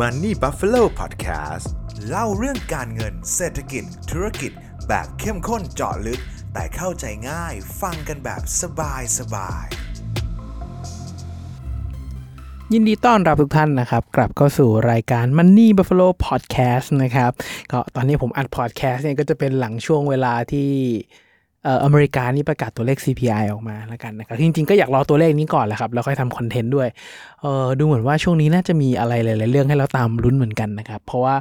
Money Buffalo Podcast เล่าเรื่องการเงินเศรษฐกิจ ธุรกิจ แบบเข้มข้นเจาะลึก แต่เข้าใจง่ายฟังกันแบบสบายสบายยินดีต้อนรับทุกท่านนะครับ กลับเข้าสู่รายการ Money Buffalo Podcast นะครับก็ตอนนี้ผมอัด podcast เนี่ยก็จะเป็นหลังช่วงเวลาที่ เอ่ออเมริกานี่ประกาศตัวเลข CPI ออกมาแล้วกันนะครับจริงๆก็อยากรอตัวเลขนี้ก่อนแหละครับแล้วค่อยทำคอนเทนต์ด้วยเออดูเหมือนว่าช่วงนี้น่าจะมีอะไรหลายๆเรื่องให้เราตามลุ้นเหมือนกันนะครับเพราะว่า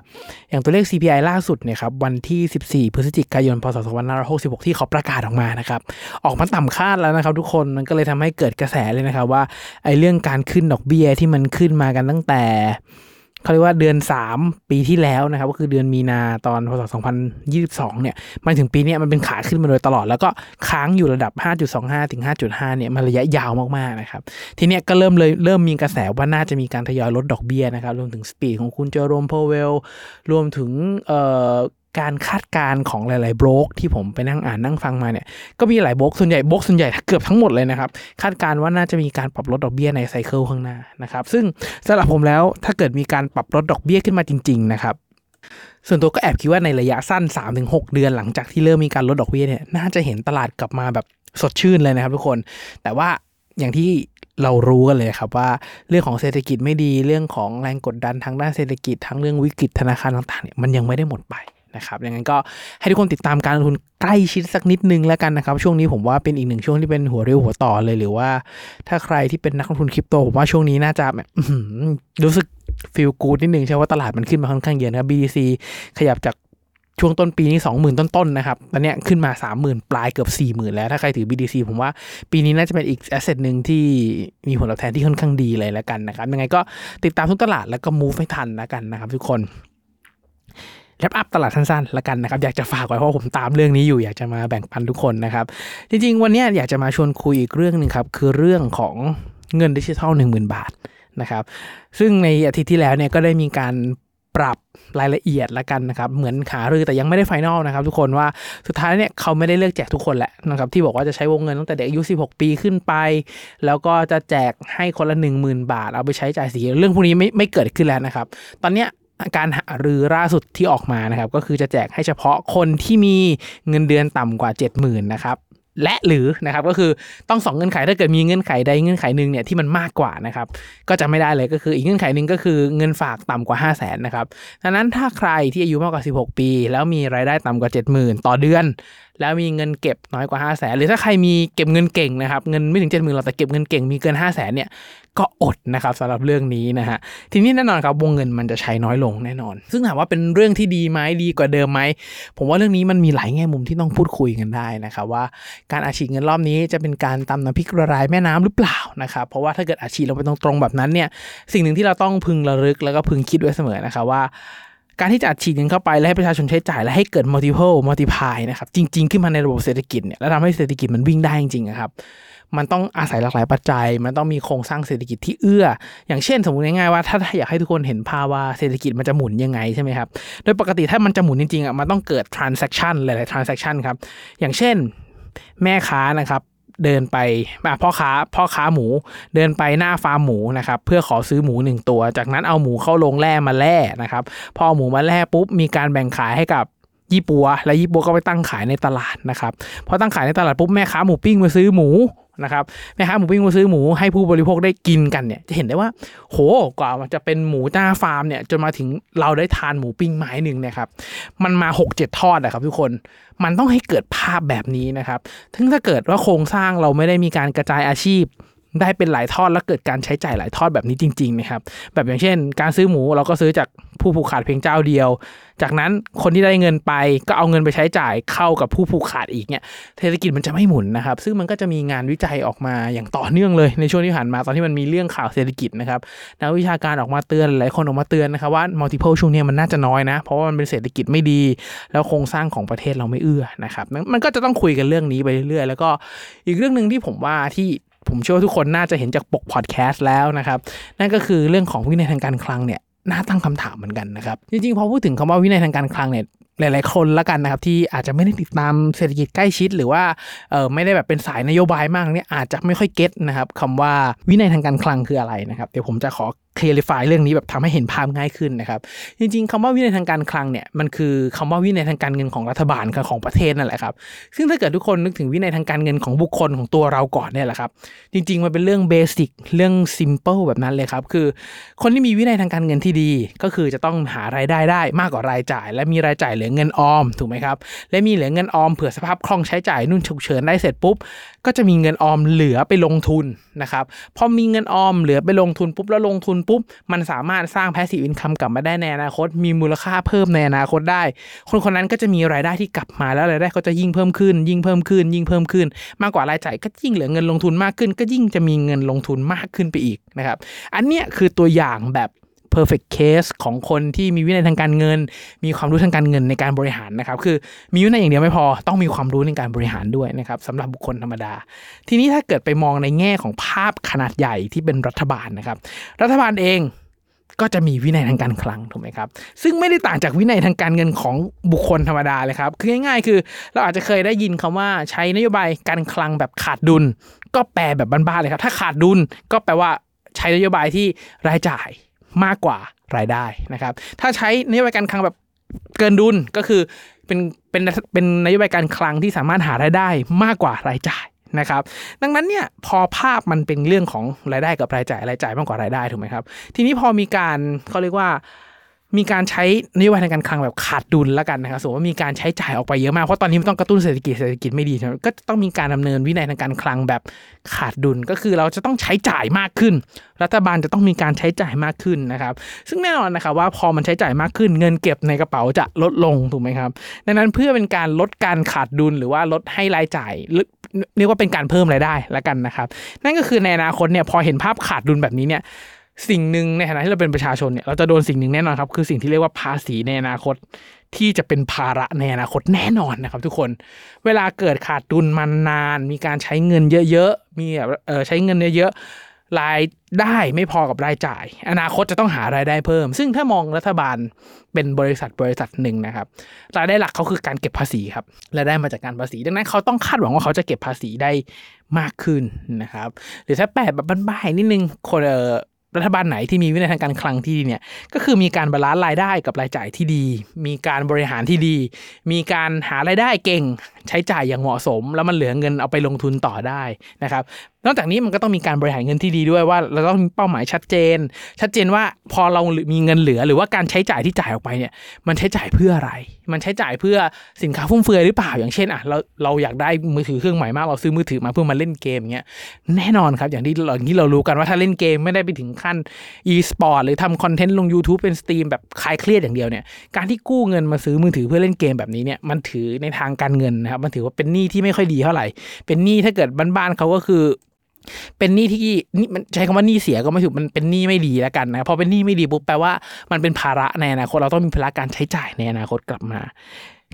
อย่างตัวเลข CPI ล่าสุดเนี่ยครับวันที่ 14 พฤศจิกายนพศ2566 ที่เขาประกาศออกมานะครับออกมาต่ำคาดแล้วนะครับทุกคนมันก็เลยทำให้เกิดกระแสเลยนะครับว่าไอ้เรื่องการขึ้นดอกเบี้ยที่มันขึ้นมากันตั้งแต่ เขาเรียกว่าเดือน 3 ปีที่แล้วนะครับ ก็คือเดือนมีนาตอนพศ 2022 เนี่ยมาถึงปีนี้มันเป็นขาขึ้นมาโดยตลอด แล้วก็ค้างอยู่ระดับ 5.25 ถึง 5.5 เนี่ยมาระยะยาวมากๆนะครับ ทีเนี้ยก็เริ่มเลยเริ่มมีกระแสว่าน่าจะมีการทยอยลดดอกเบี้ยนะครับ รวมถึง speech ของคุณเจอโรมโพเวลรวมถึงเอ่อ การคาดการณ์ของหลายๆบล็อกที่ผมไปนั่งอ่านนั่งฟังมาเนี่ยก็มีหลายบล็อกส่วนใหญ่บล็อกส่วนใหญ่เกือบทั้งหมดเลยนะครับ คาดการณ์ว่าน่าจะมีการปรับลดดอกเบี้ยใน cycle ข้างหน้านะครับซึ่งสำหรับผมแล้วถ้าเกิดมีการปรับลดดอกเบี้ยขึ้นมาจริง ๆ นะครับส่วนตัวก็แอบคิดว่าในระยะสั้น 3-6 เดือนหลังจากที่เริ่มมีการลดดอกเบี้ยเนี่ยน่าจะเห็นตลาดกลับมาแบบสดชื่นเลยนะครับทุกคน แต่ว่าอย่างที่เรารู้กันเลยครับว่าเรื่องของเศรษฐกิจไม่ดีเรื่องของแรงกดดันทางด้านเศรษฐกิจทั้งเรื่องวิกฤตธนาคารต่างๆเนี่ยมันยังไม่ได้หมดไป นะครับดังนั้นก็ให้ทุกคนติดตามการลงทุนใกล้ชิดสักนิดนึงแล้วกันนะครับ ช่วงนี้ผมว่าเป็นอีกหนึ่งช่วงที่เป็นหัวเรียวหัวต่อเลยหรือว่า ถ้าใครที่เป็นนักลงทุนคริปโตผมว่าช่วงนี้น่าจะแบบรู้สึกfeel good นิดนึงใช่ว่าตลาดมันขึ้นมาค่อนข้างเยอะนะครับ BTC ขยับจากช่วงต้นปีนี้ 20,000 ต้นๆนะครับ ตอนนี้ขึ้นมา 30,000 ปลายเกือบ 40,000 แล้ว ถ้าใครถือ BTC ผมว่าปีนี้น่าจะเป็นอีก asset หนึ่งที่มีผลตอบแทนที่ค่อนข้างดีเลยแล้วกันนะครับ ยังไงก็ติดตามทุกตลาดแล้วก็ move ให้ทันแล้วกันนะครับทุกคน wrap up ตลาดสั้นๆแล้วกันนะครับ อยากจะฝากไว้เพราะผมตามเรื่องนี้อยู่อยากจะมาแบ่งปันทุกคนนะครับ จริงๆ วันนี้อยากจะมาชวนคุยอีกเรื่องหนึ่งครับ คือเรื่องของเงินดิจิทัล 10,000 บาทนะครับ ซึ่งในอาทิตย์ที่แล้วเนี่ยก็ได้มีการปรับรายละเอียดละกันนะครับ เหมือนหารือแต่ยังไม่ได้ไฟนอลนะครับ ทุกคนว่าสุดท้ายเนี่ยเขาไม่ได้เลือกแจกทุกคนแหละนะครับ ที่บอกว่าจะใช้วงเงินตั้งแต่เด็กอายุ 16 ปีขึ้นไป แล้วก็จะแจกให้คนละ 10,000 บาท เอาไปใช้จ่ายสีเรื่องพวกนี้ไม่ไม่เกิดขึ้นแล้วนะครับ ตอนเนี้ย การหารือล่าสุดที่ออกมานะครับ ก็คือจะแจกให้เฉพาะคนที่มีเงินเดือนต่ำกว่า 70,000นะครับและหรือนะครับก็คือต้องสองเงื่อนไขถ้าเกิดมีเงื่อนไขใดเงื่อนไขหนึ่งเนี่ยที่มันมากกว่านะครับก็จะไม่ได้เลยก็คืออีกเงื่อนไขหนึ่งก็คือเงินฝากต่ำกว่า 5 0 0แสนนะครับดังนั้นถ้าใครที่อายุมากกว่า 16 ปี แล้วมีรายได้ต่ำกว่า 70,000 ต่อเดือนแล้วมีเงินเก็บน้อยกว่า 5 0 0แสนหรือถ้าใครมีเก็บเงินเก่งนะครับเงินไม่ถึง 70,000หรอกแต่เก็บเงินเก่งมีเกิน 5 0 0แสนเนี่ยก็อดนะครับสำหรับเรื่องนี้นะฮะทีนี้แน่นอนครับวงเงินมันจะใช้น้อยลงแน่นอน ซึ่งถามว่าเป็นเรื่องที่ดีไหมดีกว่าเดิมไหมผมว่าเรื่องนี้มันมีหลายแง่มุมที่ต้องพูดคุยกันได้นะครับว่าการอาชีพเงินรอบนี้จะเป็นการตำน้ำพริกละลายแม่น้ำหรือเปล่านะครับเพราะว่าถ้าเกิดอาชีพเราไปตรงๆแบบนั้นเนี่ยสิ่งหนึ่งที่เราต้องพึงระลึกแล้วก็พึงคิดไว้เสมอนะครับว่า การที่จะอัดฉีดเงินเข้าไปและให้ประชาชนใช้จ่ายและให้เกิด multiple multiply นะครับจริง ๆ ขึ้นมาในระบบเศรษฐกิจเนี่ยแล้วทำให้เศรษฐกิจมันวิ่งได้จริงๆครับมันต้องอาศัยหลากหลายปัจจัย มันต้องมีโครงสร้างเศรษฐกิจที่เอื้อ อย่างเช่น สมมติง่ายๆว่าถ้าอยากให้ทุกคนเห็นภาพว่าเศรษฐกิจมันจะหมุนยังไงใช่ไหมครับ โดยปกติถ้ามันจะหมุนจริงๆอะมันต้องเกิด transaction หลายๆ transaction ครับ อย่างเช่น แม่ค้านะครับ เดินไปพ่อค้าพ่อค้าหมูเดินไปหน้าฟาร์มหมูนะครับเพื่อขอซื้อหมูหนึ่งตัว จากนั้นเอาหมูเข้าโรงแร่มาแล่นะครับพอหมูมาแล่ปุ๊บมีการแบ่งขายให้กับยี่ปัว และยี่ปัวก็ไปตั้งขายในตลาดนะครับพอตั้งขายในตลาดปุ๊บแม่ค้าหมูปิ้งมาซื้อหมู นะครับแม่ค้าหมูปิ้งมาซื้อหมูให้ผู้บริโภคได้กินกันเนี่ยจะเห็นได้ว่า โหกว่ามันจะเป็นหมูต้าฟาร์มเนี่ยจนมาถึงเราได้ทานหมูปิ้งไม้หนึ่งเนี่ยครับมันมา 6 7 ทอดนะครับทุกคนมันต้องให้เกิดภาพแบบนี้นะครับถึงถ้าเกิดว่าโครงสร้างเราไม่ได้มีการกระจายอาชีพ ได้เป็นหลายทอดแล้วเกิดการใช้จ่ายหลายทอดแบบนี้จริงๆนะครับแบบอย่างเช่น การซื้อหมูเราก็ซื้อจากผู้ผูกขาดเพียงเจ้าเดียว จากนั้นคนที่ได้เงินไปก็เอาเงินไปใช้จ่ายเข้ากับผู้ผูกขาดอีกเนี่ยเศรษฐกิจมันจะไม่หมุนนะครับ ซึ่งมันก็จะมีงานวิจัยออกมาอย่างต่อเนื่องเลยในช่วงที่ผ่านมาตอนที่มันมีเรื่องข่าวเศรษฐกิจนะครับนักวิชาการออกมาเตือนหลายคนออกมาเตือนนะครับว่า multiple ช่วงนี้มันน่าจะน้อยนะ เพราะว่ามันเป็นเศรษฐกิจไม่ดี แล้วโครงสร้างของประเทศเราไม่เอื้อนะครับมันมันก็จะต้องคุยกันเรื่องนี้ไปเรื่อยๆ แล้วก็อีกเรื่องหนึ่งที่ผมว่าที่ ผมเชื่อว่าทุกคนน่าจะเห็นจากปกพอดแคสต์แล้วนะครับ นั่นก็คือเรื่องของวินัยทางการคลังเนี่ยน่าตั้งคำถามเหมือนกันนะครับ จริงๆ พอพูดถึงคำว่าวินัยทางการคลังเนี่ยหลาย ๆ คนละกันนะครับ ที่อาจจะไม่ได้ติดตามเศรษฐกิจใกล้ชิด หรือว่าเออไม่ได้แบบเป็นสายนโยบายมากเนี่ยอาจจะไม่ค่อยเก็ตนะครับคำว่าวินัยทางการคลังคืออะไรนะครับ เดี๋ยวผมจะขอ clarify เรื่องนี้แบบทำให้เห็นภาพง่ายขึ้นนะครับ จริง ๆคำว่าวินัยทางการคลังเนี่ยมันคือคำว่าวินัยทางการเงินของรัฐบาลของประเทศนั่นแหละครับ ซึ่งถ้าเกิดทุกคนนึกถึงวินัยทางการเงินของบุคคลของตัวเราก่อนเนี่ยแหละครับ จริง ๆ มันเป็นเรื่อง basic เรื่อง simple แบบนั้นเลยครับ คือ คนที่มีวินัยทางการเงินที่ดี ก็คือจะต้องหารายได้ได้มากกว่ารายจ่าย และมีรายจ่ายเหลือเงินออมถูกไหมครับ และมีเหลือเงินออมเผื่อสภาพคล่องใช้จ่ายนู่นฉุกเฉินได้เสร็จปุ๊บ ก็จะมีเงินออมเหลือไปลงทุนนะครับ พอมีเงินออมเหลือไปลงทุนปุ๊บแล้วลงทุนปุ๊บมันสามารถสร้าง passive income กลับมาได้ในอนาคต มีมูลค่าเพิ่มในอนาคตได้ คนคนนั้นก็จะมีรายได้ที่กลับมาแล้วรายได้ก็จะยิ่งเพิ่มขึ้น ยิ่งเพิ่มขึ้น ยิ่งเพิ่มขึ้น มากกว่ารายจ่ายก็ยิ่งเหลือเงินลงทุนมากขึ้น ก็ยิ่งจะมีเงินลงทุนมากขึ้นไปอีกนะครับอันเนี้ยคือตัวอย่างแบบ perfect case ของคนที่มีวินัยทางการเงิน มีความรู้ทางการเงินในการบริหารนะครับ คือมีวินัยอย่างเดียวไม่พอต้องมีความรู้ในการบริหารด้วยนะครับสำหรับบุคคลธรรมดา ทีนี้ถ้าเกิดไปมองในแง่ของภาพขนาดใหญ่ที่เป็นรัฐบาลนะครับ รัฐบาลเองก็จะมีวินัยทางการคลังถูกไหมครับ ซึ่งไม่ได้ต่างจากวินัยทางการเงินของบุคคลธรรมดาเลยครับ คือง่ายๆ คือเราอาจจะเคยได้ยินคำว่าใช้นโยบายการคลังแบบขาดดุล ก็แปลแบบบ้านๆเลยครับ ถ้าขาดดุลก็แปลว่าใช้นโยบายที่รายจ่าย มากกว่ารายได้นะครับ ถ้าใช้นโยบายการคลังแบบเกินดุลก็คือเป็นเป็นเป็นนโยบายการคลังที่สามารถหารายได้มากกว่ารายจ่ายนะครับ ดังนั้นเนี่ยพอภาพมันเป็นเรื่องของรายได้กับรายจ่ายรายจ่ายมากกว่ารายได้ถูกไหมครับ ทีนี้พอมีการเขาเรียกว่า มีการใช้นโยบายทางการคลังแบบขาดดุลแล้วกันนะครับสมมติว่ามีการใช้จ่ายออกไปเยอะมากเพราะตอนนี้มันต้องกระตุ้นเศรษฐกิจเศรษฐกิจไม่ดีใช่ไหมก็ต้องมีการดำเนินวินัยทางการคลังแบบขาดดุลก็คือเราจะต้องใช้จ่ายมากขึ้น รัฐบาลจะต้องมีการใช้จ่ายมากขึ้นนะครับซึ่งแน่นอนนะครับว่าพอมันใช้จ่ายมากขึ้น เงินเก็บในกระเป๋าจะลดลงถูกไหมครับดังนั้นเพื่อเป็นการลดการขาดดุลหรือว่าลดให้รายจ่ายหรือเรียกว่าเป็นการเพิ่มรายได้แล้วกันนะครับ นั่นก็คือในอนาคตเนี่ยพอเห็นภาพขาดดุลแบบนี้เนี่ย สิ่งหนึ่งในฐานะที่เราเป็นประชาชนเนี่ยเราจะโดนสิ่งหนึ่งแน่นอนครับ คือสิ่งที่เรียกว่าภาษีในอนาคต ที่จะเป็นภาระในอนาคตแน่นอนนะครับ ทุกคนเวลาเกิดขาดดุลมานาน มีการใช้เงินเยอะๆมีแบบเออใช้เงินเยอะๆรายได้ไม่พอกับรายจ่าย อนาคตจะต้องหารายได้เพิ่ม ซึ่งถ้ามองรัฐบาลเป็นบริษัทบริษัทหนึ่งนะครับรายได้หลักเขาคือการเก็บภาษีครับรายได้มาจากการภาษี ดังนั้นเขาต้องคาดหวังว่าเขาจะเก็บภาษีได้มากขึ้นนะครับ หรือถ้าแปลแบบบ้านๆนิดนึงคนเออ รัฐบาลไหนที่มีวินัยทางการคลังที่ดีเนี่ยก็คือมีการ balance รายได้กับรายจ่ายที่ดี มีการบริหารที่ดี มีการหารายได้เก่ง ใช้จ่ายอย่างเหมาะสม แล้วมันเหลือเงินเอาไปลงทุนต่อได้นะครับ นอกจากนี้มันก็ต้องมีการบริหารเงินที่ดีด้วยว่า เราต้องมีเป้าหมายชัดเจน ชัดเจนว่าพอเรามีเงินเหลือหรือว่าการใช้จ่ายที่จ่ายออกไปเนี่ย มันใช้จ่ายเพื่ออะไร มันใช้จ่ายเพื่อสินค้าฟุ่มเฟือยหรือเปล่าอย่างเช่นอะเราเราอยากได้มือถือเครื่องใหม่มากเราซื้อมือถือมาเพื่อมาเล่นเกมเงี้ยแน่นอนครับอย่างที่เราอย่างที่เรารู้กันว่าถ้าเล่นเกมไม่ได้ไปถึงขั้น e-sport หรือทำคอนเทนต์ลง YouTube เป็น stream แบบคลายเครียดอย่างเดียวเนี่ยการที่กู้เงินมาซื้อมือถือเพื่อเล่นเกมแบบนี้เนี่ยมันถือในทางการเงินนะครับมันถือว่าเป็นหนี้ที่ไม่ค่อยดีเท่าไหร่เป็นหนี้ถ้าเกิดบ้านๆเขาก็คือ เป็นหนี้ที่นี่มันใช้คำว่าหนี้เสียก็ไม่ถูกมันเป็นหนี้ไม่ดีแล้วกันนะพอเป็นหนี้ไม่ดีปุ๊บแปลว่ามันเป็นภาระในอนาคตเราต้องมีภาระการใช้จ่ายในอนาคตกลับมา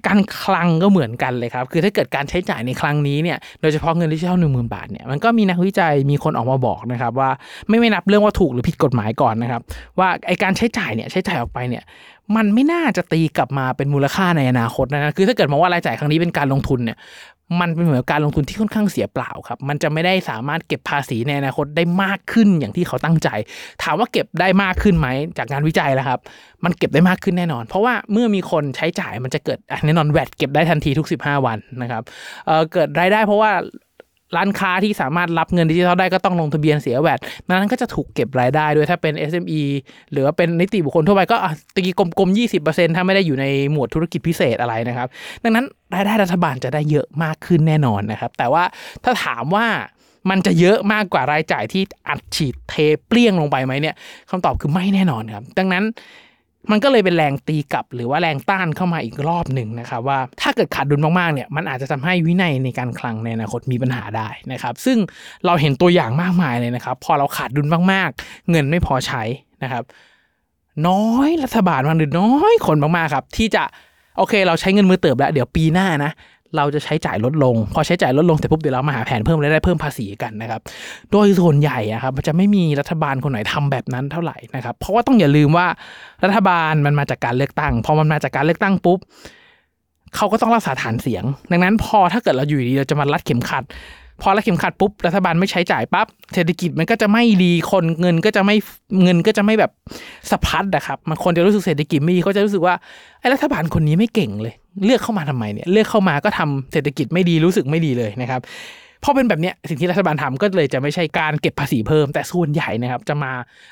การคลังก็เหมือนกันเลยครับ คือถ้าเกิดการใช้จ่ายในครั้งนี้เนี่ยโดยเฉพาะเงินดิจิทัลหนึ่งหมื่นบาทเนี่ยมันก็มีนักวิจัยมีคนออกมาบอกนะครับว่าไม่ไม่นับเรื่องว่าถูกหรือผิดกฎหมายก่อนนะครับ ว่าไอการใช้จ่ายเนี่ยใช้จ่ายออกไปเนี่ยมันไม่น่าจะตีกลับมาเป็นมูลค่าในอนาคตนะคือถ้าเกิดมองว่ารายจ่ายครั้งนี้เป็นการลงทุนเนี่ย มันเป็นเหมือนการลงทุนที่ค่อนข้างเสียเปล่าครับ มันจะไม่ได้สามารถเก็บภาษีในอนาคตได้มากขึ้นอย่างที่เขาตั้งใจ ถามว่าเก็บได้มากขึ้นไหมจากงานวิจัยแล้วครับ มันเก็บได้มากขึ้นแน่นอน เพราะว่าเมื่อมีคนใช้จ่ายมันจะเกิดแน่นอนแวดเก็บได้ทันทีทุก 15 วันนะครับเเกิดรายได้เพราะว่า ร้านค้าที่สามารถรับเงินดิจิทัลได้ก็ต้องลงทะเบียนเสียแวดนั้นก็จะถูกเก็บรายได้ด้วยถ้าเป็น SME หรือว่าเป็นนิติบุคคลทั่วไปก็ตีกลมๆ 20%ถ้าไม่ได้อยู่ในหมวดธุรกิจพิเศษอะไรนะครับ ดังนั้นรายได้รัฐบาลจะได้เยอะมากขึ้นแน่นอนนะครับ แต่ว่าถ้าถามว่ามันจะเยอะมากกว่ารายจ่ายที่อัดฉีดเทเปรี้ยงลงไปไหมเนี่ยคำตอบคือไม่แน่นอนครับ ดังนั้น มันก็เลยเป็นแรงตีกลับ หรือว่าแรงต้านเข้ามาอีกรอบหนึ่งนะครับว่าถ้าเกิดขาดดุลมากๆเนี่ยมันอาจจะทำให้วินัยในการคลังในอนาคตมีปัญหาได้นะครับ ซึ่งเราเห็นตัวอย่างมากมายเลยนะครับ พอเราขาดดุลมากๆ เงินไม่พอใช้นะครับ น้อยรัฐบาลมันหรือน้อยคนมากๆครับ ที่จะโอเค เราใช้เงินมือเติบแล้ว เดี๋ยวปีหน้านะ เราจะใช้จ่ายลดลง พอใช้จ่ายลดลงเสร็จปุ๊บเดี๋ยวเรามาหาแผนเพิ่มรายได้เพิ่มภาษีกันนะครับ โดยส่วนใหญ่อะครับมันจะไม่มีรัฐบาลคนไหนทำแบบนั้นเท่าไหร่นะครับ เพราะว่าต้องอย่าลืมว่ารัฐบาลมันมาจากการเลือกตั้ง พอมันมาจากการเลือกตั้งปุ๊บเขาก็ต้องรักษาฐานเสียง ดังนั้นพอถ้าเกิดเราอยู่ดีเราจะมารัดเข็มขัด พอรัดเข็มขัดปุ๊บรัฐบาลไม่ใช้จ่ายปั๊บเศรษฐกิจมันก็จะไม่ดีคนเงินก็จะไม่เงินก็จะไม่แบบสะพัดนะครับมันคนจะรู้สึกเศรษฐกิจไม่ดีเขาจะรู้สึกว่าไอ้รัฐบาลคนนี้ไม่เก่งเลย เลือกเข้ามาทำไมเนี่ยเลือกเข้ามาก็ทำเศรษฐกิจไม่ดีรู้สึกไม่ดีเลยนะครับพอเป็นแบบนี้สิ่งที่รัฐบาลทำก็เลยจะไม่ใช่การเก็บภาษีเพิ่ม แต่ส่วนใหญ่นะครับ จะมา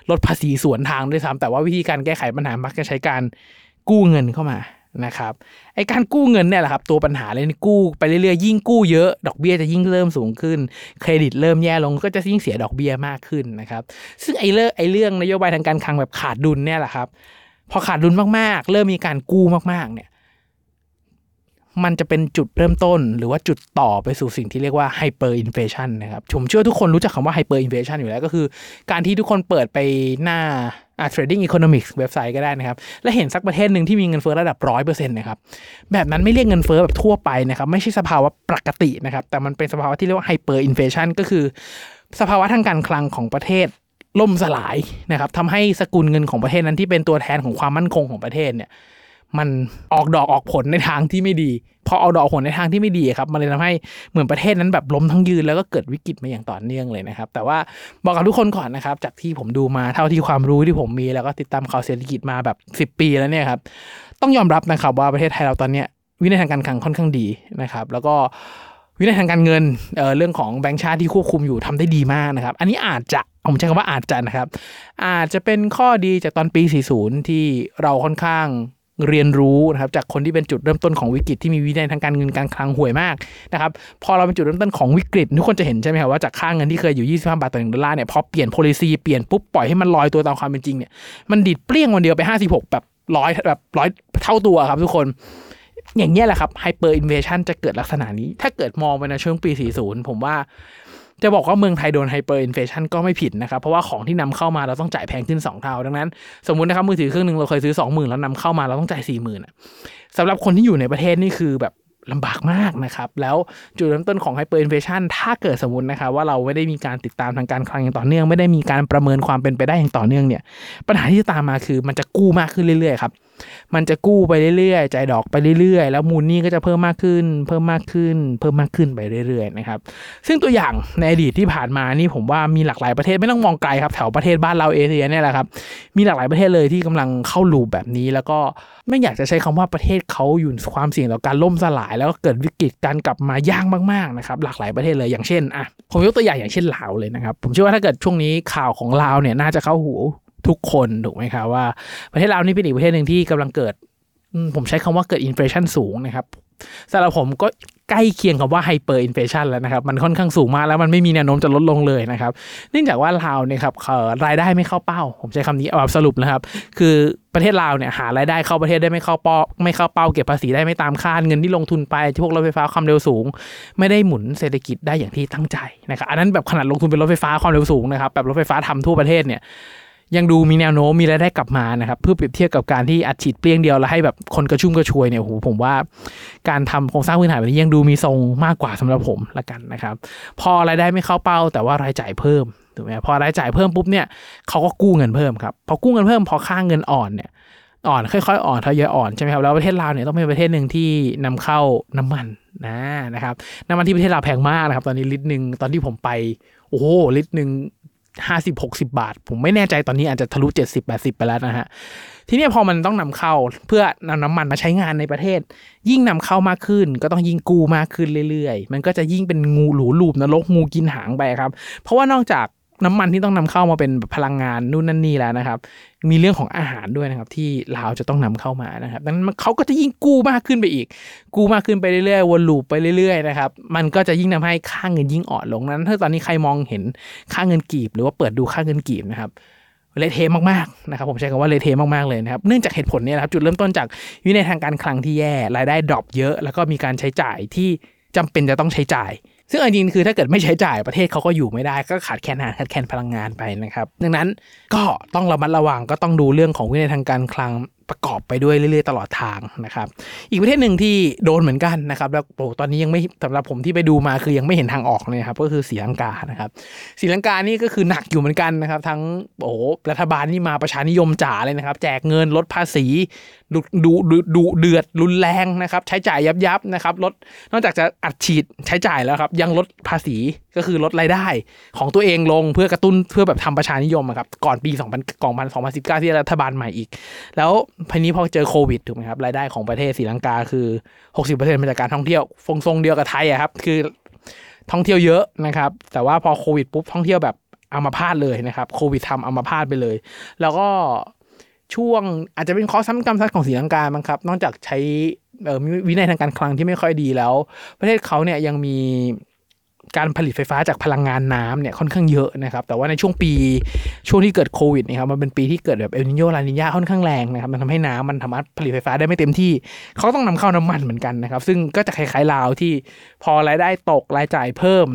ลดภาษีสวนทางด้วยซ้ำแต่ว่าวิธีการแก้ไขปัญหามักจะใช้การกู้เงินเข้ามานะครับไอการกู้เงินเนี่ยแหละครับตัวปัญหาเลยกู้ไปเรื่อยๆยิ่งกู้เยอะดอกเบี้ยจะยิ่งเริ่มสูงขึ้น เครดิตเริ่มแย่ลงก็จะยิ่งเสียดอกเบี้ยมากขึ้นนะครับซึ่งไอเรื่องไอเรื่องนโยบายทางการคลังแบบขาดดุลเนี่ยแหละครับพอขาดดุลมากๆ เริ่มมีการกู้มากๆเนี่ย มันจะเป็นจุดเริ่มต้น หรือว่าจุดต่อไปสู่สิ่งที่เรียกว่า hyperinflation นะครับผมเชื่อทุกคนรู้จักคำว่า hyperinflation อยู่แล้วก็คือ การที่ทุกคนเปิดไปหน้าอ่า trading economics เว็บไซต์ก็ได้นะครับ และเห็นสักประเทศหนึ่งที่มีเงินเฟ้อระดับร้อยเปอร์เซ็นต์นะครับ แบบนั้นไม่เรียกเงินเฟ้อแบบทั่วไปนะครับ ไม่ใช่สภาวะปกตินะครับ แต่มันเป็นสภาวะที่เรียกว่า hyperinflation ก็คือ สภาวะทางการคลังของประเทศล่มสลายนะครับทำให้สกุลเงินของประเทศนั้นที่เป็นตัวแทนของความมั่นคงของประเทศเนี่ย มันออกดอกออกผลในทางที่ไม่ดี พอออกดอกออกผลในทางที่ไม่ดีครับ มันเลยทำให้เหมือนประเทศนั้นแบบล้มทั้งยืนแล้วก็เกิดวิกฤตมาอย่างต่อเนื่องเลยนะครับ แต่ว่าบอกกับทุกคนก่อนนะครับ จากที่ผมดูมาเท่าที่ความรู้ที่ผมมีแล้วก็ติดตามข่าวเศรษฐกิจมาแบบ 10 ปีแล้วเนี่ยครับ ต้องยอมรับนะครับว่าประเทศไทยเราตอนเนี้ยวินัยทางการคลังค่อนข้างดีนะครับ แล้วก็วินัยทางการเงินเเรื่องของแบงก์ชาติที่ควบคุมอยู่ทำได้ดีมากนะครับ อันนี้อาจจะผมใช้คำว่าอาจจะนะครับ อาจจะเป็นข้อดีจากตอนปี 40 ที่เราค่อนข้าง เรียนรู้นะครับจากคนที่เป็นจุดเริ่มต้นของวิกฤตที่มีวินัยทางการเงินการคลังห่วยมากนะครับพอเราเป็นจุดเริ่มต้นของวิกฤตทุกคนจะเห็นใช่ไหมครับว่าจากค่าเงินที่เคยอยู่ 25 บาทต่อหนึ่งดอลลาร์เนี่ยพอเปลี่ยน policy เปลี่ยนปุ๊บปล่อยให้มันลอยตัวตามความเป็นจริงเนี่ยมันดีดเปรี้ยงวันเดียวไป 56 แบบร้อยแบบร้อยเท่าตัวครับทุกคนอย่างเงี้ยแหละครับ hyperinflation จะเกิดลักษณะนี้ ถ้าเกิดมองไปในช่วงปี 40 ผมว่า จะบอกว่าเมืองไทยโดน hyperinflation ก็ไม่ผิดนะครับ เพราะว่าของที่นำเข้ามาเราต้องจ่ายแพงขึ้น 2 เท่า ดังนั้น สมมุตินะครับมือถือเครื่องหนึ่งเราเคยซื้อ 20,000 แล้วนำเข้ามาเราต้องจ่าย 40,000อะสำหรับคนที่อยู่ในประเทศนี่คือแบบลำบากมากนะครับ แล้วจุดเริ่มต้นของ hyperinflation ถ้าเกิดสมมตินะครับว่าเราไม่ได้มีการติดตามทางการคลังอย่างต่อเนื่อง ไม่ได้มีการประเมินความเป็นไปได้อย่างต่อเนื่องเนี่ยปัญหาที่จะตามมาคือมันจะกู้มากขึ้นเรื่อยๆครับ มันจะกู้ไปเรื่อยๆจ่ายดอกไปเรื่อยๆ แล้วมูลหนี้ก็จะเพิ่มมากขึ้น เพิ่มมากขึ้น เพิ่มมากขึ้นไปเรื่อยๆนะครับซึ่งตัวอย่างในอดีตที่ผ่านมานี่ผมว่ามีหลากหลายประเทศไม่ต้องมองไกลครับแถวประเทศบ้านเราเอเชียเนี่ยแหละครับมีหลากหลายประเทศเลยที่กำลังเข้า loop แบบนี้ แล้วก็ไม่อยากจะใช้คำว่าประเทศเขาอยู่ความเสี่ยงต่อการล่มสลาย แล้วก็เกิดวิกฤตการกลับมายากมากๆนะครับหลากหลายประเทศเลยอย่างเช่นอะผมยกตัวอย่างอย่างเช่นลาวเลยนะครับผมเชื่อว่าถ้าเกิดช่วงนี้ข่าวของลาวเนี่ยน่าจะเข้าหู ทุกคนถูกไหมครับว่าประเทศลาวนี่เป็นอีกประเทศหนึ่งที่กำลังเกิด ผมใช้คำว่าเกิด inflation สูงนะครับสำหรับผมก็ใกล้เคียงกับว่า hyperinflation แล้วนะครับ มันค่อนข้างสูงมากแล้วมันไม่มีแนวโน้มจะลดลงเลยนะครับ เนื่องจากว่าลาวเนี่ยครับรายได้ไม่เข้าเป้า ผมใช้คำนี้แบบสรุปนะครับ คือประเทศลาวเนี่ยหารายได้เข้าประเทศได้ไม่เข้าเป้าไม่เข้าเป้าเก็บภาษีได้ไม่ตามคาดเงินที่ลงทุนไปที่พวกรถไฟฟ้าความเร็วสูง ไม่ได้หมุนเศรษฐกิจได้อย่างที่ตั้งใจนะครับอันนั้นแบบขนาดลงทุนเป็นรถไฟฟ้าความเร็วสูงนะครับแบบรถไฟฟ้าทำทั่วประเทศเนี่ย ยังดูมีแนวโน้มมีรายได้กลับมานะครับเพื่อเปรียบเทียบกับการที่อัดฉีดเปรี้ยงเดียวแล้วให้แบบคนกระชุ่มกระชวยเนี่ยโอ้โหผมว่าการทำโครงสร้างพื้นฐานแบบนี้ยังดูมีทรงมากกว่าสำหรับผมละกันนะครับ พอรายได้ไม่เข้าเป้า แต่ว่ารายจ่ายเพิ่มถูกไหมพอรายจ่ายเพิ่มปุ๊บเนี่ยเขาก็กู้เงินเพิ่มครับพอกู้เงินเพิ่มพอค่างเงินอ่อนเนี่ยอ่อนค่อยๆอ่อนทยอยอ่อนใช่ไหมครับแล้วประเทศลาวเนี่ยต้องเป็นประเทศหนึ่งที่นำเข้าน้ำมันนะนะครับน้ำมันที่ประเทศลาวแพงมากนะครับ ตอนนี้ลิตรหนึ่งตอนที่ผมไปโอ้โหลิตรหนึ่ง ห้าสิบหกสิบาท ผมไม่แน่ใจตอนนี้อาจจะทะลุเจ็ดสิบแปดสิบไปแล้วนะฮะ ทีนี้พอมันต้องนำเข้าเพื่อนำน้ำมันมาใช้งานในประเทศ ยิ่งนำเข้ามากขึ้น ก็ต้องยิ่งกู้มากขึ้นเรื่อยๆ มันก็จะยิ่งเป็นงูหลูลูบนรกงูกินหางไปครับ เพราะว่านอกจาก น้ำมันที่ต้องนำเข้ามาเป็นพลังงานนู่นนั่นนี่แล้วนะครับ มีเรื่องของอาหารด้วยนะครับ ที่ลาวจะต้องนำเข้ามานะครับดังนั้นเขาก็จะยิ่งกู้มากขึ้นไปอีก กู้มากขึ้นไปเรื่อยๆวนลูปไปเรื่อยๆนะครับมันก็จะยิ่งทำให้ค่าเงินยิ่งอ่อนลงนั้น ถ้าตอนนี้ใครมองเห็นค่าเงินกีบ หรือว่าเปิดดูค่าเงินกีบนะครับเละเทะมากๆนะครับผมใช้คำว่าเละเทะมากๆเลยนะครับเนื่องจากเหตุผลนี้นะครับจุดเริ่มต้นจากวินัยทางการคลังที่แย่รายได้ drop เยอะ แล้วก็มีการใช้จ่ายที่จำเป็นจะต้องใช้จ่าย ซึ่งจริงๆคือถ้าเกิดไม่ใช้จ่ายประเทศเขาก็อยู่ไม่ได้ก็ขาดแคลนอาหารขาดแคลนพลังงานไปนะครับ ดังนั้นก็ต้องระมัดระวังก็ต้องดูเรื่องของวินัยทางการคลัง ประกอบไปด้วยเรื่อยๆตลอดทางนะครับ อีกประเทศหนึ่งที่โดนเหมือนกันนะครับ แล้วโอ้ตอนนี้ยังไม่สำหรับผมที่ไปดูมาคือยังไม่เห็นทางออกเลยครับก็คือศรีลังกานะครับศรีลังกานี่ก็คือหนักอยู่เหมือนกันนะครับ ทั้งโอ้รัฐบาลนี่มาประชานิยมจ๋าเลยนะครับ แจกเงินลดภาษีดูดูดูเดือดรุนแรงนะครับ ใช้จ่ายยับยับนะครับลดนอกจากจะอัดฉีดใช้จ่ายแล้วครับ ยังลดภาษีก็คือลดรายได้ของตัวเองลงเพื่อกระตุ้นเพื่อแบบทำประชานิยมอะครับก่อนปี 2000ก่อน2019 ที่รัฐบาลใหม่อีก แล้วทีนี้พอเจอโควิดถูกไหมครับรายได้ของประเทศศรีลังกาคือ60%มาจากการท่องเที่ยวฟงทรงเดียวกับไทยอะครับ คือท่องเที่ยวเยอะนะครับ แต่ว่าพอโควิดปุ๊บท่องเที่ยวแบบอัมาพาตเลยนะครับโควิดทำอัมาพาตไปเลย แล้วก็ช่วงอาจจะเป็นข้อซ้ำกรรมซัดของศรีลังกาบ้างครับ นอกจากใช้วินัยทางการคลังที่ไม่ค่อยดีแล้ว ประเทศเขาเนี่ยยังมี การผลิตไฟฟ้าจากพลังงานน้ำเนี่ยค่อนข้างเยอะนะครับ แต่ว่าในช่วงปีช่วงที่เกิดโควิดนะครับมันเป็นปีที่เกิดแบบเอลนิโยลานิญาค่อนข้างแรงนะครับมันทำให้น้ำมันสามารถผลิตไฟฟ้าได้ไม่เต็มที่ เขาต้องนำเข้าน้ำมันเหมือนกันนะครับ ซึ่งก็จะคล้ายๆลาวที่พอรายได้ตกรายจ่ายเพิ่ม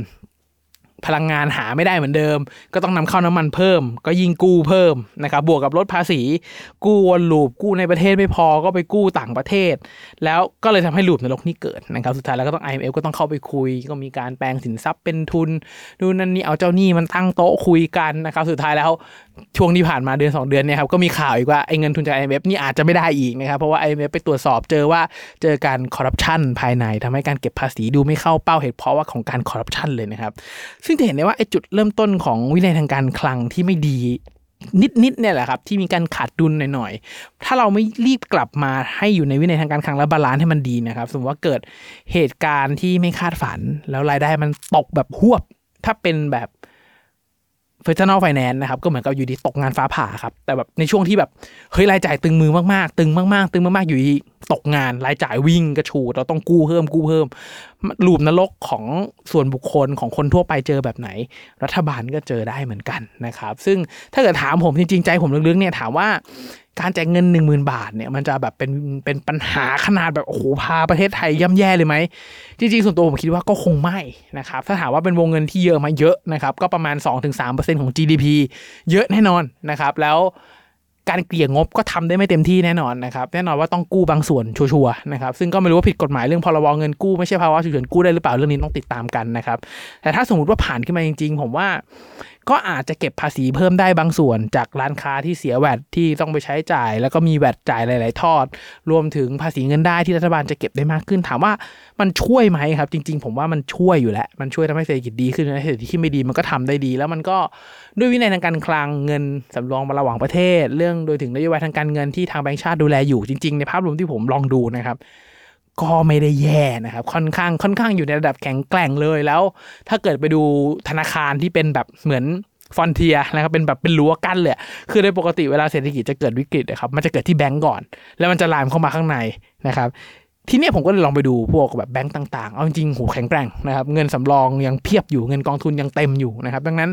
พลังงานหาไม่ได้เหมือนเดิม ก็ต้องนำเข้าน้ำมันเพิ่ม ก็ยิ่งกู้เพิ่มนะครับบวกกับลดภาษี กู้วนลูปกู้ในประเทศไม่พอก็ไปกู้ต่างประเทศ แล้วก็เลยทำให้ลูปนรกนี้เกิดนะครับสุดท้ายแล้วก็ต้อง IMF ก็ต้องเข้าไปคุย ก็มีการแปลงสินทรัพย์เป็นทุนดูนนั่นนี่เอาเจ้าหนี้มันตั้งโต๊ะคุยกันนะครับสุดท้ายแล้วช่วงที่ผ่านมาเดือน 2 เดือนเนี่ยครับก็มีข่าวอีกว่าไอ้เงินทุนจาก IMF นี่อาจจะไม่ได้อีกนะครับ เพราะว่า IMF ไปตรวจสอบเจอว่าเจอการคอร์รัปชันภายในทำให้การเก็บภาษีดูไม่เข้าเป้าเหตุเพราะว่าของการคอร์รัปชันเลยนะครับ ซึ่งจะเห็นได้ว่าไอ้จุดเริ่มต้นของวินัยทางการคลังที่ไม่ดีนิดๆเนี่ยแหละครับ ที่มีการขาดดุลหน่อยๆ ถ้าเราไม่รีบกลับมาให้อยู่ในวินัยทางการคลังและ balance ให้มันดีนะครับ สมมติว่าเกิดเหตุการณ์ที่ไม่คาดฝัน แล้วรายได้มันตกแบบฮวบ ถ้าเป็นแบบ personal finance นะครับก็เหมือนกับอยู่ดีตกงานฟ้าผ่าครับแต่แบบในช่วงที่แบบเฮ้ยรายจ่ายตึงมือมากๆตึงมากๆตึงมากๆอยู่ดี ตกงานรายจ่ายวิ่งกระฉูดเราต้องกู้เพิ่มกู้เพิ่มลูปนรกของส่วนบุคคลของคนทั่วไปเจอแบบไหน รัฐบาลก็เจอได้เหมือนกันนะครับ ซึ่งถ้าเกิดถามผมจริงๆใจผมลึกๆเนี่ยถามว่าการแจกเงิน 1 0,000 บาทเนี่ยมันจะแบบเป็นเป็นปัญหาขนาดแบบโอ้โหพาประเทศไทยย่ำแย่เลยไหม จริงๆ ส่วนตัวผมคิดว่าก็คงไม่นะครับถ้าถามว่าเป็นวงเงินที่เยอะมาเยอะนะครับก็ประมาณ 2-3%ของ GDP เยอะแน่นอนนะครับแล้ว การเกลี่ยงบก็ทำได้ไม่เต็มที่แน่นอนนะครับแน่นอนว่าต้องกู้บางส่วนชัวร์ๆนะครับซึ่งก็ไม่รู้ว่าผิดกฎหมายเรื่องพรบเงินกู้ไม่ใช่ภาวะฉุกเฉินกู้ได้หรือเปล่าเรื่องนี้ต้องติดตามกันนะครับแต่ถ้าสมมติว่าผ่านขึ้นมาจริง ๆ ผมว่า ก็อาจจะเก็บภาษีเพิ่มได้บางส่วนจากร้านค้าที่เสียแวดที่ต้องไปใช้จ่าย แล้วก็มีแวดจ่ายหลาย ๆ ทอด รวมถึงภาษีเงินได้ที่รัฐบาลจะเก็บได้มากขึ้น ถามว่ามันช่วยไหมครับ จริง ๆ ผมว่ามันช่วยอยู่แหละมันช่วยทำให้เศรษฐกิจดีขึ้นเศรษฐกิจที่ไม่ดีมันก็ทำได้ดี แล้วมันก็ด้วยวินัยทางการคลังเงินสำรองมาระหว่างประเทศ เรื่องโดยถึงนโยบายทางการเงินที่ทางแบงก์ชาติดูแลอยู่จริง ๆ ในภาพรวมที่ผมลองดูนะครับ ก็ไม่ได้แย่นะครับค่อนข้างค่อนข้างอยู่ในระดับแข็งแกร่งเลยแล้ว ถ้าเกิดไปดูธนาคารที่เป็นแบบเหมือนฟอนเทียนะครับเป็นแบบเป็นรั้วกั้นเลยคือโดยปกติเวลาเศรษฐกิจจะเกิดวิกฤตนะครับมันจะเกิดที่แบงก์ก่อน แล้วมันจะลามเข้ามาข้างในนะครับ ทีนี้ผมก็เลยลองไปดูพวกแบบแบงก์ต่างๆ เอาจริงๆโหแข็งแกร่งนะครับ เงินสำรองยังเพียบอยู่เงินกองทุนยังเต็มอยู่นะครับ ดังนั้น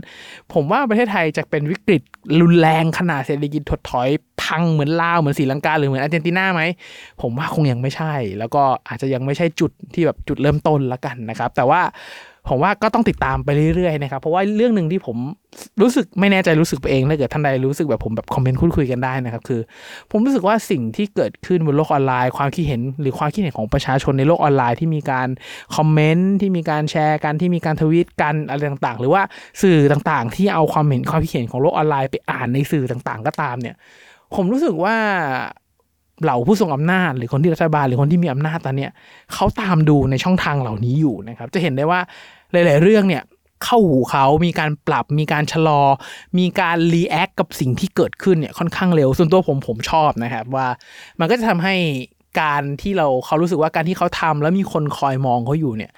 ผมว่าประเทศไทยจะเป็นวิกฤตรุนแรงขนาดเศรษฐกิจถดถอยพังเหมือนลาวเหมือนศรีลังกาหรือเหมือนอาร์เจนตินาไหม ผมว่าคงยังไม่ใช่ แล้วก็อาจจะยังไม่ใช่จุดที่แบบจุดเริ่มต้นละกันนะครับ แต่ว่า ผมว่าก็ต้องติดตามไปเรื่อยๆนะครับเพราะว่าเรื่องหนึ่งที่ผมรู้สึกไม่แน่ใจรู้สึกไปเองถ้าเกิดท่านใดรู้สึกแบบผมแบบคอมเมนต์พูดคุยกันได้นะครับคือ ผมรู้สึกว่าสิ่งที่เกิดขึ้นบนโลกออนไลน์ ความคิดเห็นหรือความคิดเห็นของประชาชนในโลกออนไลน์ที่มีการคอมเมนต์ที่มีการแชร์กันที่มีการทวีตกันอะไรต่างๆ หรือว่าสื่อต่างๆ ที่เอาความเห็นความคิดเห็นของโลกออนไลน์ไปอ่านในสื่อต่างๆ ก็ตามเนี่ย ผมรู้สึกว่า เหล่าผู้ทรงอำนาจ หรือคนที่รัฐบาลหรือคนที่มีอำนาจตอนเนี้ยเขาตามดูในช่องทางเหล่านี้อยู่นะครับ จะเห็นได้ว่าหลาย ๆ เรื่องเนี่ยเข้าหูเขามีการปรับ มีการชะลอ มีการ react กับสิ่งที่เกิดขึ้นเนี่ยค่อนข้างเร็ว ส่วนตัวผมผมชอบนะครับว่า มันก็จะทำให้การที่เราเขารู้สึกว่าการที่เขาทำแล้วมีคนคอยมองเขาอยู่เนี่ย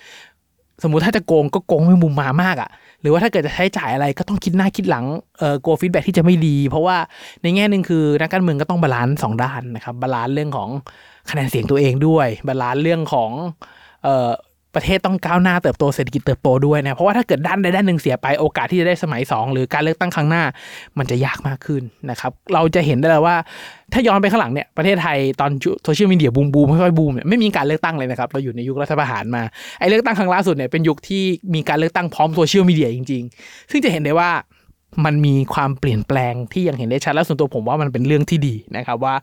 สมมุติถ้าจะโกงก็โกงไม่มูมมามมากอะ หรือว่าถ้าเกิดจะใช้จ่ายอะไรก็ต้องคิดหน้าคิดหลังเอ่อกลัว feedback ที่จะไม่ดี เพราะว่าในแง่หนึ่งคือนักการเมืองก็ต้อง balance สองด้านนะครับ balance เรื่องของคะแนนเสียงตัวเองด้วย balance เรื่องของเอ่อ ประเทศต้องก้าวหน้าเติบโตเศรษฐกิจเติบโตด้วยนะ เพราะว่าถ้าเกิดด้านใดด้านหนึ่งเสียไปโอกาสที่จะได้สมัย 2 หรือการเลือกตั้งครั้งหน้ามันจะยากมากขึ้นนะครับ เราจะเห็นได้เลยว่า ถ้าย้อนไปข้างหลังเนี่ยประเทศไทยตอนโซเชียลมีเดียบูมบูมค่อยๆบูมเนี่ยไม่มีการเลือกตั้งเลยนะครับ เราอยู่ในยุครัฐประหารมาไอ้เลือกตั้งครั้งล่าสุดเนี่ยเป็นยุคที่มีการเลือกตั้งพร้อมโซเชียลมีเดียจริง ๆ ซึ่งจะเห็นได้ว่า มันมีความเปลี่ยนแปลงที่ยังเห็นได้ชัดและส่วนตัวผมว่ามันเป็นเรื่องที่ดีนะครับ ว่า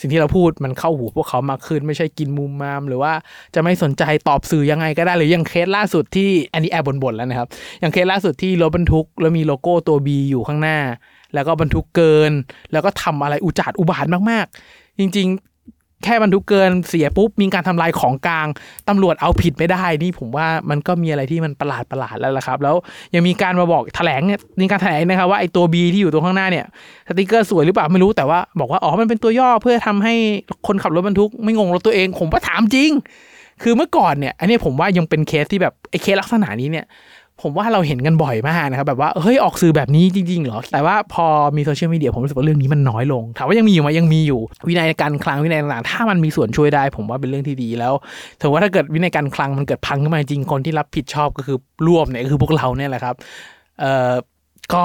สิ่งที่เราพูดมันเข้าหูพวกเขามากขึ้น ไม่ใช่กินมุมมาม หรือว่าจะไม่สนใจตอบสื่อยังไงก็ได้หรืออย่างเคสล่าสุดที่อันนี้แอบบนๆแล้วนะครับ อย่างเคสล่าสุดที่รถบรรทุกแล้วมีโลโก้ตัว B อยู่ข้างหน้า แล้วก็บรรทุกเกิน แล้วก็ทำอะไรอุจาดอุบาทมากๆ จริง แค่บรรทุกเกินเสียปุ๊บมีการทำลายของกลางตำรวจเอาผิดไม่ได้ นี่ผมว่ามันก็มีอะไรที่มันประหลาดประหลาดแล้วล่ะครับ แล้วยังมีการมาบอกแถลงเนี่ยมีการแถลงนะครับว่าไอ้ตัว B ที่อยู่ตรงข้างหน้าเนี่ยสติกเกอร์สวยหรือเปล่าไม่รู้แต่ว่าบอกว่าอ๋อมันเป็นตัวย่อเพื่อทำให้คนขับรถบรรทุกไม่งงรถตัวเองผมก็ถามจริง คือเมื่อก่อนเนี่ย อันนี้ผมว่ายังเป็นเคสที่แบบไอ้เคสลักษณะนี้เนี่ย ผมว่าเราเห็นกันบ่อยมากนะครับแบบว่าเฮ้ยออกสื่อแบบนี้จริงๆเหรอ แต่ว่าพอมีโซเชียลมีเดียผมรู้สึกว่าเรื่องนี้มันน้อยลงถามว่ายังมีอยู่ไหมยังมีอยู่ วินัยการคลังวินัยต่างๆถ้ามันมีส่วนช่วยได้ ผมว่าเป็นเรื่องที่ดีแล้วถือว่าถ้าเกิดวินัยการคลังมันเกิดพังขึ้นมาจริงคนที่รับผิดชอบก็คือรวมเนี่ยคือพวกเราเนี่ยแหละครับเอ่อ ก็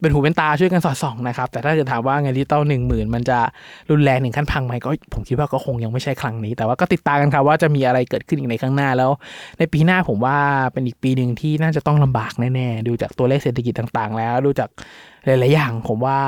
เป็นหูเป็นตาช่วยกันสอดส่องนะครับ แต่ถ้าจะถามว่าเงินดิจิตอลหนึ่งหมื่นมันจะรุนแรงถึงขั้นพังไหมก็ผมคิดว่าก็คงยังไม่ใช่ครั้งนี้ แต่ว่าก็ติดตามกันครับว่าจะมีอะไรเกิดขึ้นอีกในข้างหน้าแล้ว ในปีหน้าผมว่าเป็นอีกปีหนึ่งที่น่าจะต้องลำบากแน่ๆดูจากตัวเลขเศรษฐกิจต่างๆ แล้วดูจากหลายๆอย่างผมว่า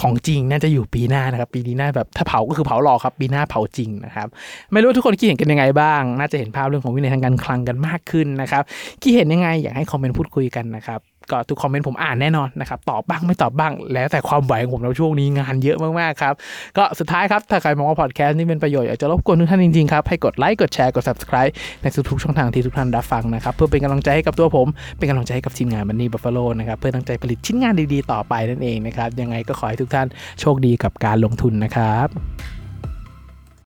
ของจริงน่าจะอยู่ปีหน้านะครับ ปีนี้น่าแบบถ้าเผาก็คือเผาหลอกครับ ปีหน้าเผาจริงนะครับ ไม่รู้ทุกคนคิดเห็นกันยังไงบ้าง น่าจะเห็นภาพเรื่องของวินัยทางการคลังกันมากขึ้นนะครับคิดเห็นยังไงอยากให้คอมเมนต์พูดคุยกันนะครับ ก็ทุกคอมเมนต์ผมอ่านแน่นอนนะครับตอบบ้างไม่ตอบบ้าง แล้วแต่ความไหวของผมในช่วงนี้งานเยอะมากๆครับ ก็สุดท้ายครับ ถ้าใครมองว่าพอดแคสต์นี้เป็นประโยชน์ อยากจะรบกวนทุกท่านจริงๆครับ ให้กดไลค์กดแชร์กด subscribe ในทุกๆช่องทางที่ทุกท่านรับฟังนะครับ เพื่อเป็นกำลังใจให้กับตัวผม เป็นกำลังใจให้กับทีมงานมันนี่บัฟฟาโลนะครับเพื่อตั้งใจผลิตชิ้นงานดีๆ ต่อไปนั่นเองนะครับยังไงก็ขอให้ทุกท่านโชคดีกับการลงทุนนะครับ